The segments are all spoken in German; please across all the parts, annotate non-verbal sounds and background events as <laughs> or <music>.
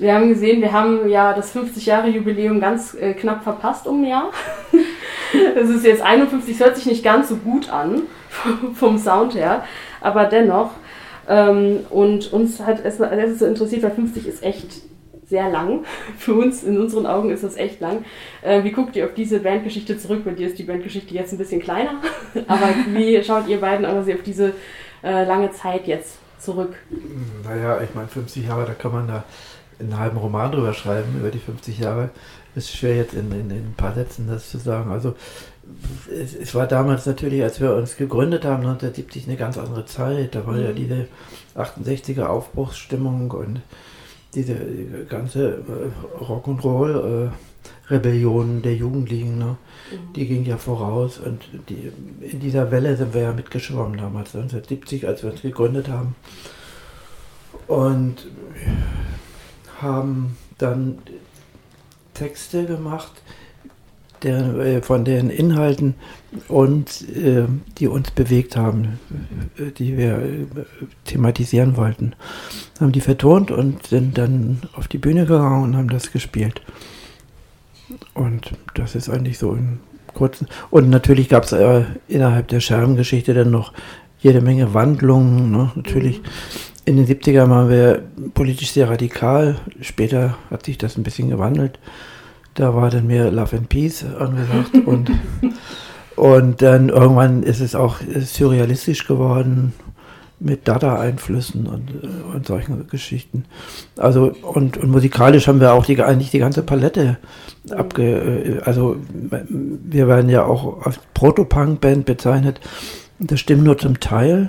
wir haben gesehen, wir haben ja das 50 Jahre Jubiläum ganz äh, knapp verpasst um ein Jahr. <laughs> Es ist jetzt 51, hört sich nicht ganz so gut an <laughs> vom Sound her, aber dennoch. Ähm, und uns hat es, es so interessiert, weil 50 ist echt sehr lang. <laughs> Für uns, in unseren Augen ist das echt lang. Äh, wie guckt ihr auf diese Bandgeschichte zurück? Bei dir ist die Bandgeschichte jetzt ein bisschen kleiner, aber wie schaut ihr beiden also auf diese äh, lange Zeit jetzt zurück? Naja, ich meine, 50 Jahre, da kann man da einen halben Roman drüber schreiben, über die 50 Jahre. Es ist schwer jetzt in, in, in, ein paar Sätzen das zu sagen. Also es, es, war damals natürlich, als wir uns gegründet haben, 1970 eine ganz andere Zeit. Da war mhm. ja diese 68er Aufbruchsstimmung und diese ganze äh, Rock'n'Roll äh, Rebellion der Jugendlichen, ne? Mhm. die ging ja voraus und die, in dieser Welle sind wir ja mitgeschwommen damals, 1970, als wir uns gegründet haben. Und haben dann Texte gemacht, der, äh, von den Inhalten und äh, die uns bewegt haben, äh, die wir äh, thematisieren wollten. Haben die vertont und sind dann auf die Bühne gegangen und haben das gespielt. Und das ist eigentlich so in kurzen. Und natürlich gab es innerhalb der Scherbengeschichte dann noch jede Menge Wandlungen. Ne? Natürlich mhm. In den 70ern waren wir politisch sehr radikal. Später hat sich das ein bisschen gewandelt. Da war dann mehr Love and Peace angesagt <laughs> und, und dann irgendwann ist es auch surrealistisch geworden mit Dada-Einflüssen und, und solchen Geschichten. Also und, und musikalisch haben wir auch die, eigentlich die ganze Palette abge... Also wir werden ja auch als Proto-Punk-Band bezeichnet. Das stimmt nur zum Teil.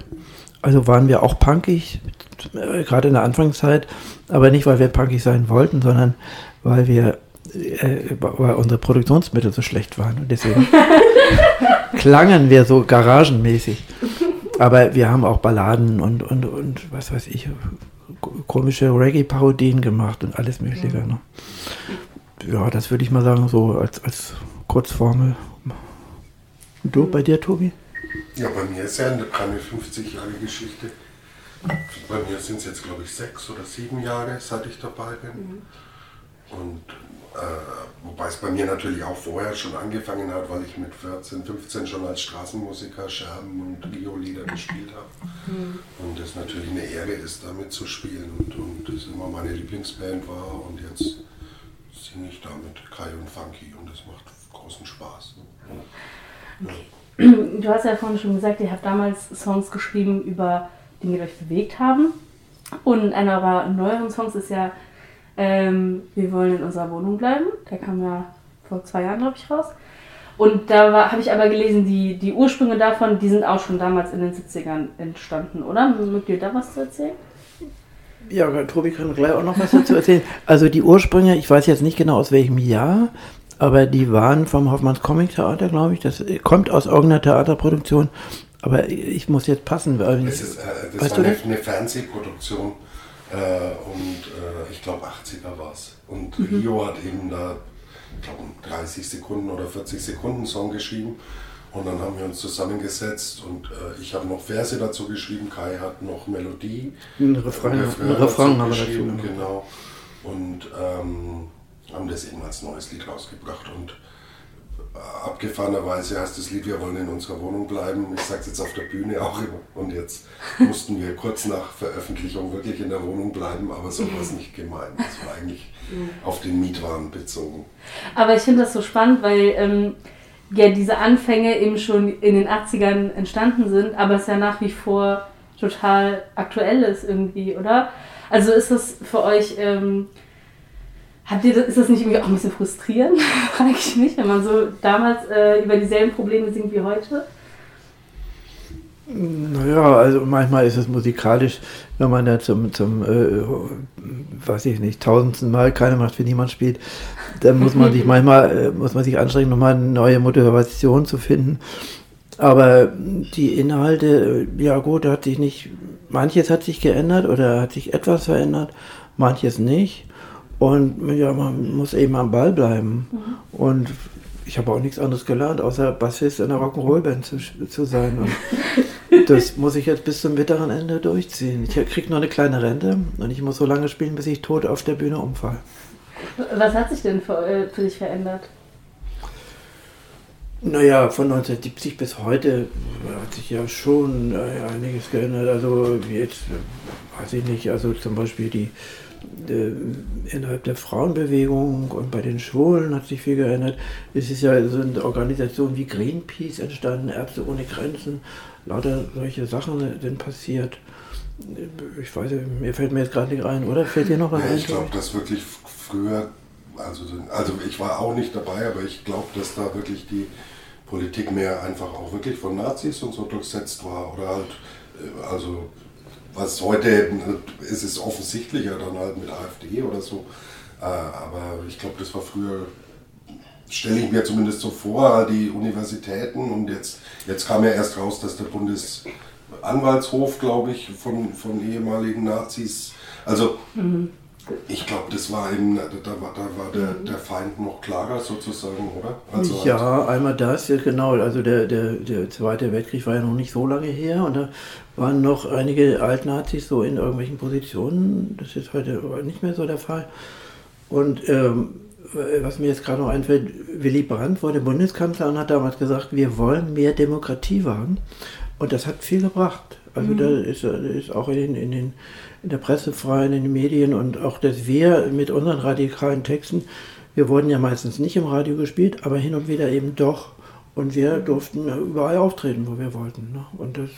Also waren wir auch punkig, äh, gerade in der Anfangszeit, aber nicht, weil wir punkig sein wollten, sondern weil wir äh, weil unsere Produktionsmittel so schlecht waren. Und deswegen <laughs> klangen wir so garagenmäßig. Aber wir haben auch Balladen und, und, und was weiß ich, komische Reggae-Parodien gemacht und alles Mögliche. Ne? Ja, das würde ich mal sagen, so als, als Kurzformel. Und du, bei dir, Tobi? Ja, bei mir ist ja keine 50 Jahre Geschichte. Bei mir sind es jetzt, glaube ich, sechs oder sieben Jahre, seit ich dabei bin. Mhm. Und äh, wobei es bei mir natürlich auch vorher schon angefangen hat, weil ich mit 14, 15 schon als Straßenmusiker Scherben und Gio-Lieder gespielt habe. Mhm. Und es natürlich eine Ehre ist, damit zu spielen und, und das immer meine Lieblingsband war. Und jetzt singe ich da mit Kai und Funky und das macht großen Spaß. Ja. <clears throat> Du hast ja vorhin schon gesagt, ihr habt damals Songs geschrieben über Dinge, euch bewegt haben. Und einer eurer neueren Songs ist ja ähm, wir wollen in unserer Wohnung bleiben. Der kam ja vor zwei Jahren, glaube ich, raus. Und da habe ich aber gelesen, die, die Ursprünge davon, die sind auch schon damals in den 70ern entstanden, oder? Mögt ihr da was zu erzählen? Ja, Tobi kann gleich auch noch was dazu erzählen. Also die Ursprünge, ich weiß jetzt nicht genau aus welchem Jahr, aber die waren vom Hoffmanns Comic Theater, glaube ich. Das kommt aus irgendeiner Theaterproduktion. Aber ich muss jetzt passen. Weil das ist, äh, das weißt war eine, eine Fernsehproduktion äh, und äh, ich glaube 80er war es. Und mhm. Rio hat eben da, ich glaube, 30 Sekunden oder 40 Sekunden Song geschrieben. Und dann haben wir uns zusammengesetzt und äh, ich habe noch Verse dazu geschrieben, Kai hat noch Melodie. Ein Refrain, Refrain, Refrain haben wir geschrieben, genau. Und ähm, haben das eben als neues Lied rausgebracht. Und abgefahrenerweise heißt das Lied, wir wollen in unserer Wohnung bleiben. Ich sage es jetzt auf der Bühne auch immer. Und jetzt mussten wir kurz nach Veröffentlichung wirklich in der Wohnung bleiben, aber so war es nicht gemeint. Das war eigentlich auf den Mietwagen bezogen. Aber ich finde das so spannend, weil ähm, ja diese Anfänge eben schon in den 80ern entstanden sind, aber es ja nach wie vor total aktuell ist irgendwie, oder? Also ist das für euch... Ähm, Habt ihr, ist das nicht irgendwie auch ein bisschen frustrierend? <laughs> Frage ich mich, wenn man so damals äh, über dieselben Probleme singt wie heute? Naja, also manchmal ist es musikalisch, wenn man da zum, zum äh, weiß ich nicht, tausendsten Mal keine Macht für niemand spielt, dann muss man sich <laughs> manchmal, äh, muss man sich anstrengen, nochmal eine neue Motivation zu finden. Aber die Inhalte, ja gut, hat sich nicht, manches hat sich geändert oder hat sich etwas verändert, manches nicht. Und ja, man muss eben am Ball bleiben. Mhm. Und ich habe auch nichts anderes gelernt, außer Bassist in einer Rock'n'Roll-Band zu, zu sein. Und <laughs> das muss ich jetzt bis zum bitteren Ende durchziehen. Ich kriege nur eine kleine Rente und ich muss so lange spielen, bis ich tot auf der Bühne umfall. Was hat sich denn für, äh, für dich verändert? Naja, von 1970 bis heute hat sich ja schon einiges geändert. Also jetzt weiß ich nicht, also zum Beispiel die äh, innerhalb der Frauenbewegung und bei den Schulen hat sich viel geändert. Es ist ja so eine Organisation wie Greenpeace entstanden, Ärzte ohne Grenzen, lauter solche Sachen sind passiert. Ich weiß, mir fällt mir jetzt gerade nicht ein, oder? Fällt dir noch was ja, ein? Ich glaube, dass wirklich früher, also, also ich war auch nicht dabei, aber ich glaube, dass da wirklich die Politik mehr einfach auch wirklich von Nazis und so durchsetzt war. Oder halt, äh, also was heute ist es offensichtlicher dann halt mit AfD oder so. Äh, aber ich glaube, das war früher, stelle ich mir zumindest so vor, die Universitäten und jetzt, jetzt kam ja erst raus, dass der Bundesanwaltshof, glaube ich, von, von ehemaligen Nazis, also mhm. Ich glaube, das war eben, da, war, da war der, der Feind noch klarer sozusagen, oder? Also ja, halt einmal das, ja genau. Also der, der, der Zweite Weltkrieg war ja noch nicht so lange her und da waren noch einige Altnazis so in irgendwelchen Positionen. Das ist heute nicht mehr so der Fall. Und ähm, was mir jetzt gerade noch einfällt, Willy Brandt wurde Bundeskanzler und hat damals gesagt, wir wollen mehr Demokratie wagen. Und das hat viel gebracht. Also mhm. da ist, ist auch in, in den in der Presse frei, in den Medien und auch, dass wir mit unseren radikalen Texten, wir wurden ja meistens nicht im Radio gespielt, aber hin und wieder eben doch. Und wir durften überall auftreten, wo wir wollten. Ne? Und das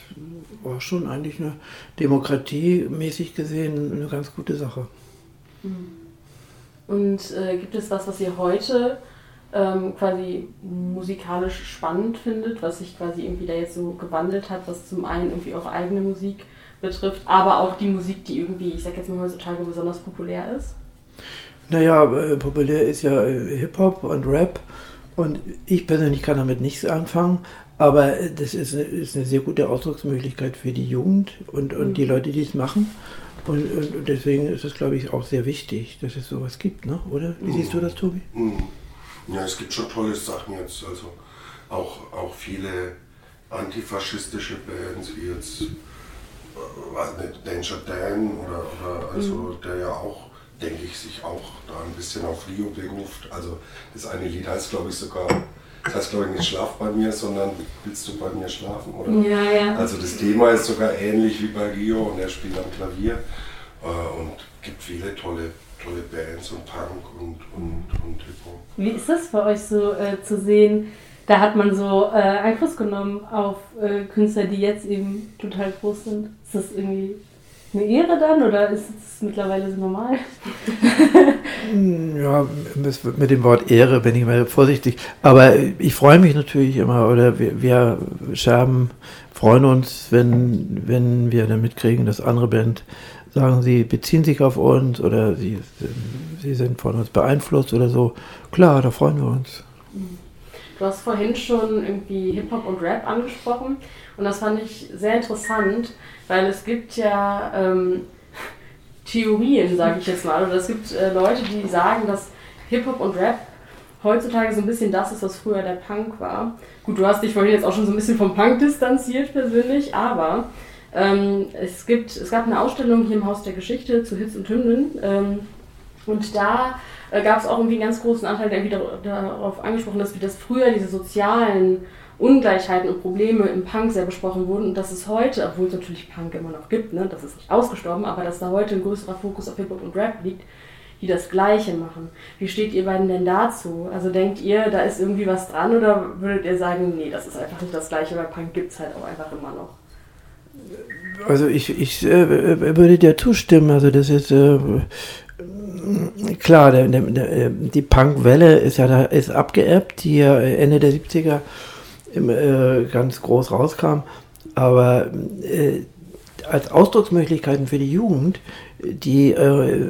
war schon eigentlich eine demokratiemäßig gesehen eine ganz gute Sache. Mhm. Und äh, gibt es was, was ihr heute ähm, quasi musikalisch spannend findet, was sich quasi irgendwie da jetzt so gewandelt hat, was zum einen irgendwie eure eigene Musik betrifft, aber auch die Musik, die irgendwie, ich sag jetzt mal heutzutage besonders populär ist? Naja, äh, populär ist ja äh, Hip-Hop und Rap und ich persönlich kann damit nichts anfangen, aber äh, das ist eine, ist eine sehr gute Ausdrucksmöglichkeit für die Jugend und, und mhm. die Leute, die es machen. Und, und, deswegen ist es, glaube ich, auch sehr wichtig, dass es sowas gibt, ne? oder? Wie mhm. siehst du das, Tobi? Mhm. Ja, es gibt schon tolle Sachen jetzt, also auch, auch viele antifaschistische Bands wie jetzt äh, Danger Dan oder, oder also mhm. der ja auch, denke ich, sich auch da ein bisschen auf Rio beruft. Also das eine Lied heißt glaube ich sogar, das heißt glaube ich nicht Schlaf bei mir, sondern willst du bei mir schlafen, oder? Ja, ja. Also das Thema ist sogar ähnlich wie bei Rio und er spielt am Klavier und gibt viele tolle tolle Bands und Punk und, und, und Hip-Hop. Wie ist das für euch so äh, zu sehen, da hat man so äh, Einfluss genommen auf äh, Künstler, die jetzt eben total groß sind. Ist das irgendwie eine Ehre dann oder ist es mittlerweile so normal? <laughs> ja, mit dem Wort Ehre bin ich mal vorsichtig. Aber ich freue mich natürlich immer oder wir, wir Scherben freuen uns, wenn, wenn wir dann mitkriegen, dass andere Band sagen, sie beziehen sich auf uns oder sie, sie sind von uns beeinflusst oder so. Klar, da freuen wir uns. Du hast vorhin schon irgendwie Hip-Hop und Rap angesprochen und das fand ich sehr interessant, weil es gibt ja ähm, Theorien, sage ich jetzt mal, oder es gibt äh, Leute, die sagen, dass Hip-Hop und Rap heutzutage so ein bisschen das ist, was früher der Punk war. Gut, du hast dich vorhin jetzt auch schon so ein bisschen vom Punk distanziert persönlich, aber ähm, es, gibt, es gab eine Ausstellung hier im Haus der Geschichte zu Hits und Hymnen ähm, und da äh, gab es auch irgendwie einen ganz großen Anteil, der wieder darauf angesprochen ist, wie das früher diese sozialen Ungleichheiten und Probleme im Punk sehr besprochen wurden und dass es heute, obwohl es natürlich Punk immer noch gibt, ne, das ist nicht ausgestorben, aber dass da heute ein größerer Fokus auf Hip-Hop und Rap liegt, die das Gleiche machen. Wie steht ihr beiden denn dazu? Also denkt ihr, da ist irgendwie was dran oder würdet ihr sagen, nee, das ist einfach nicht das Gleiche, weil Punk gibt es halt auch einfach immer noch? Also ich, ich äh, würde dir zustimmen. Also das ist äh, klar, der, der, der, die Punkwelle ist ja da, ist abgeebbt, die ja Ende der 70er äh, ganz groß rauskam. Aber äh, als Ausdrucksmöglichkeiten für die Jugend, die äh,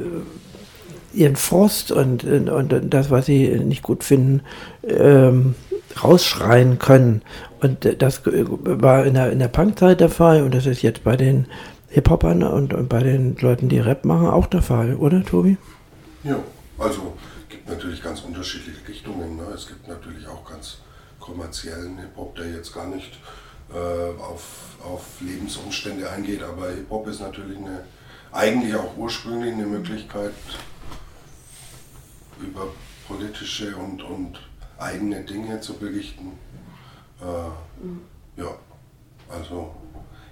ihren Frust und, und, und, das, was sie nicht gut finden, ähm, rausschreien können. Und das war in der, in der Punkzeit der Fall und das ist jetzt bei den Hip-Hopern und, und bei den Leuten, die Rap machen, auch der Fall, oder Tobi? Ja, also gibt natürlich ganz unterschiedliche Richtungen. Ne? Es gibt natürlich auch ganz kommerziellen Hip-Hop, der jetzt gar nicht äh, auf, auf Lebensumstände eingeht. Aber Hip-Hop ist natürlich eine, eigentlich auch ursprünglich eine Möglichkeit, über politische und, und eigene Dinge zu berichten. Äh, mhm. Ja, also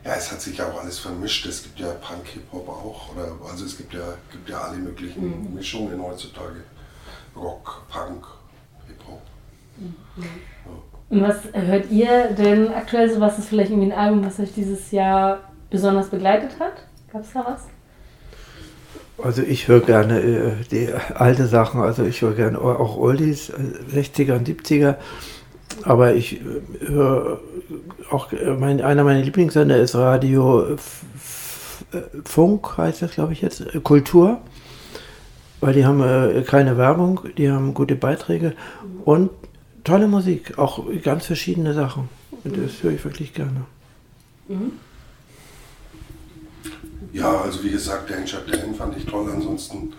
ja, es hat sich ja auch alles vermischt. Es gibt ja Punk-Hip-Hop auch. Oder, also es gibt ja, gibt ja alle möglichen mhm. Mischungen heutzutage. Rock, Punk, Hip-Hop. Mhm. Ja. Und was hört ihr denn aktuell so? Was ist vielleicht irgendwie ein Album, was euch dieses Jahr besonders begleitet hat? Gab es da was? Also ich höre gerne äh, die alte Sachen, also ich höre gerne auch Oldies, 60er äh, und 70er. Aber ich äh, höre auch, äh, mein, einer meiner Lieblingssender ist Radio F Funk, heißt das glaube ich jetzt, Kultur. Weil die haben äh, keine Werbung, die haben gute Beiträge und tolle Musik, auch ganz verschiedene Sachen. Und das höre ich wirklich gerne. Mhm. Ja, also wie gesagt, Danger Dan fand ich toll. Ansonsten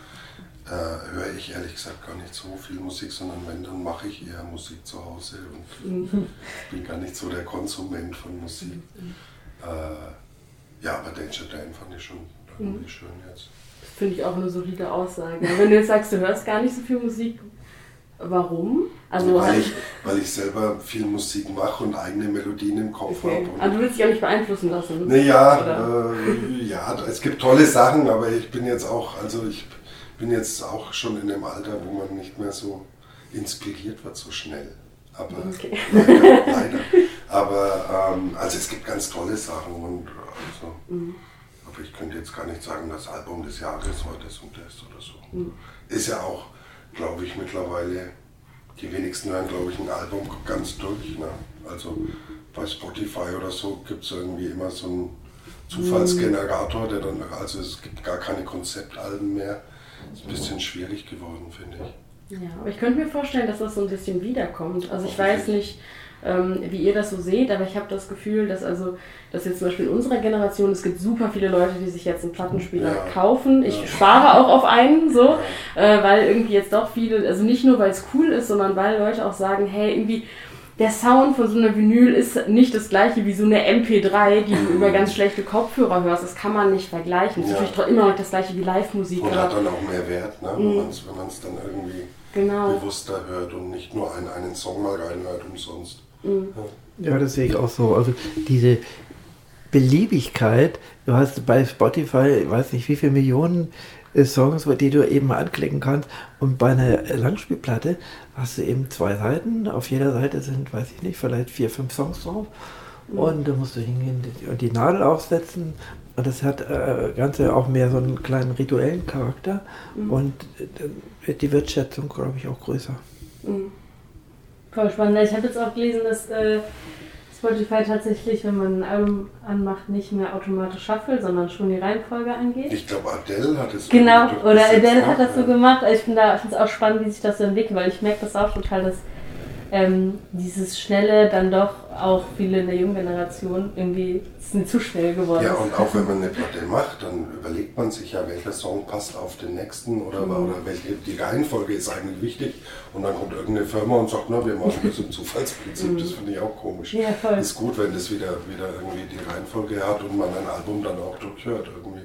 äh, höre ich ehrlich gesagt gar nicht so viel Musik, sondern wenn, dann mache ich eher Musik zu Hause und mhm. <laughs> bin gar nicht so der Konsument von Musik. Mhm. Äh, ja, aber Danger Dan fand ich schon irgendwie mhm. schön jetzt. Das finde ich auch eine solide Aussage. Wenn du jetzt sagst, du hörst gar nicht so viel Musik, Warum? Also weil, ich, weil ich selber viel Musik mache und eigene Melodien im Kopf okay. habe. Also du willst dich auch nicht beeinflussen lassen? Naja, äh, ja, es gibt tolle Sachen, aber ich bin jetzt auch, also ich bin jetzt auch schon in dem Alter, wo man nicht mehr so inspiriert wird so schnell. Aber okay. <laughs> leider, leider. Aber ähm, also es gibt ganz tolle Sachen und also, mhm. aber ich könnte jetzt gar nicht sagen, das Album des Jahres war das und das oder so. Mhm. Ist ja auch glaube ich, mittlerweile, die wenigsten hören, glaube ich, ein Album ganz durch. Ne? Also bei Spotify oder so gibt es irgendwie immer so einen Zufallsgenerator, der dann, also es gibt gar keine Konzeptalben mehr. Ist ein bisschen schwierig geworden, finde ich. Ja, aber ich könnte mir vorstellen, dass das so ein bisschen wiederkommt. Also ich weiß nicht, ähm, wie ihr das so seht, aber ich habe das Gefühl, dass also, dass jetzt zum Beispiel in unserer Generation, es gibt super viele Leute, die sich jetzt einen Plattenspieler ja. kaufen. Ich ja. spare auch auf einen, so, äh, weil irgendwie jetzt doch viele, also nicht nur weil es cool ist, sondern weil Leute auch sagen, hey, irgendwie der Sound von so einer Vinyl ist nicht das gleiche wie so eine MP3, die du über ganz schlechte Kopfhörer hörst. Das kann man nicht vergleichen. Das ja. ist natürlich immer noch das gleiche wie Live-Musik. Und hat dann auch mehr Wert, ne? wenn mhm. man es dann irgendwie genau. bewusster hört und nicht nur einen, einen Song mal reinhört umsonst. Mhm. Ja, das sehe ich auch so. Also diese Beliebigkeit, du hast bei Spotify, ich weiß nicht wie viele Millionen äh, Songs, die du eben mal anklicken kannst. Und bei einer Langspielplatte hast du eben zwei Seiten. Auf jeder Seite sind, weiß ich nicht, vielleicht vier, fünf Songs drauf. Und da musst du hingehen und die Nadel aufsetzen. Und das hat äh, Ganze auch mehr so einen kleinen rituellen Charakter. Mhm. Und äh, wird die Wertschätzung, glaube ich, auch größer. Mhm. Voll spannend. Ich habe jetzt auch gelesen, dass äh, Spotify tatsächlich, wenn man ein Album anmacht, nicht mehr automatisch shuffle, sondern schon die Reihenfolge angeht. Ich glaube, Adele hat es Genau, oder Adele hat das so gemacht. Ich finde es auch spannend, wie sich das so entwickelt, weil ich merke das auch total, dass ähm, dieses Schnelle dann doch auch viele in der jungen Generation irgendwie sind zu schnell geworden. Ja, und auch wenn man eine Platte macht, dann überlegt man sich ja, welcher Song passt auf den nächsten oder, mhm. oder welche, die Reihenfolge ist eigentlich wichtig. Und dann kommt irgendeine Firma und sagt, na, wir machen das im <laughs> Zufallsprinzip. Das finde ich auch komisch. Ja, voll. Ist gut, wenn das wieder, wieder irgendwie die Reihenfolge hat und man ein Album dann auch durchhört irgendwie.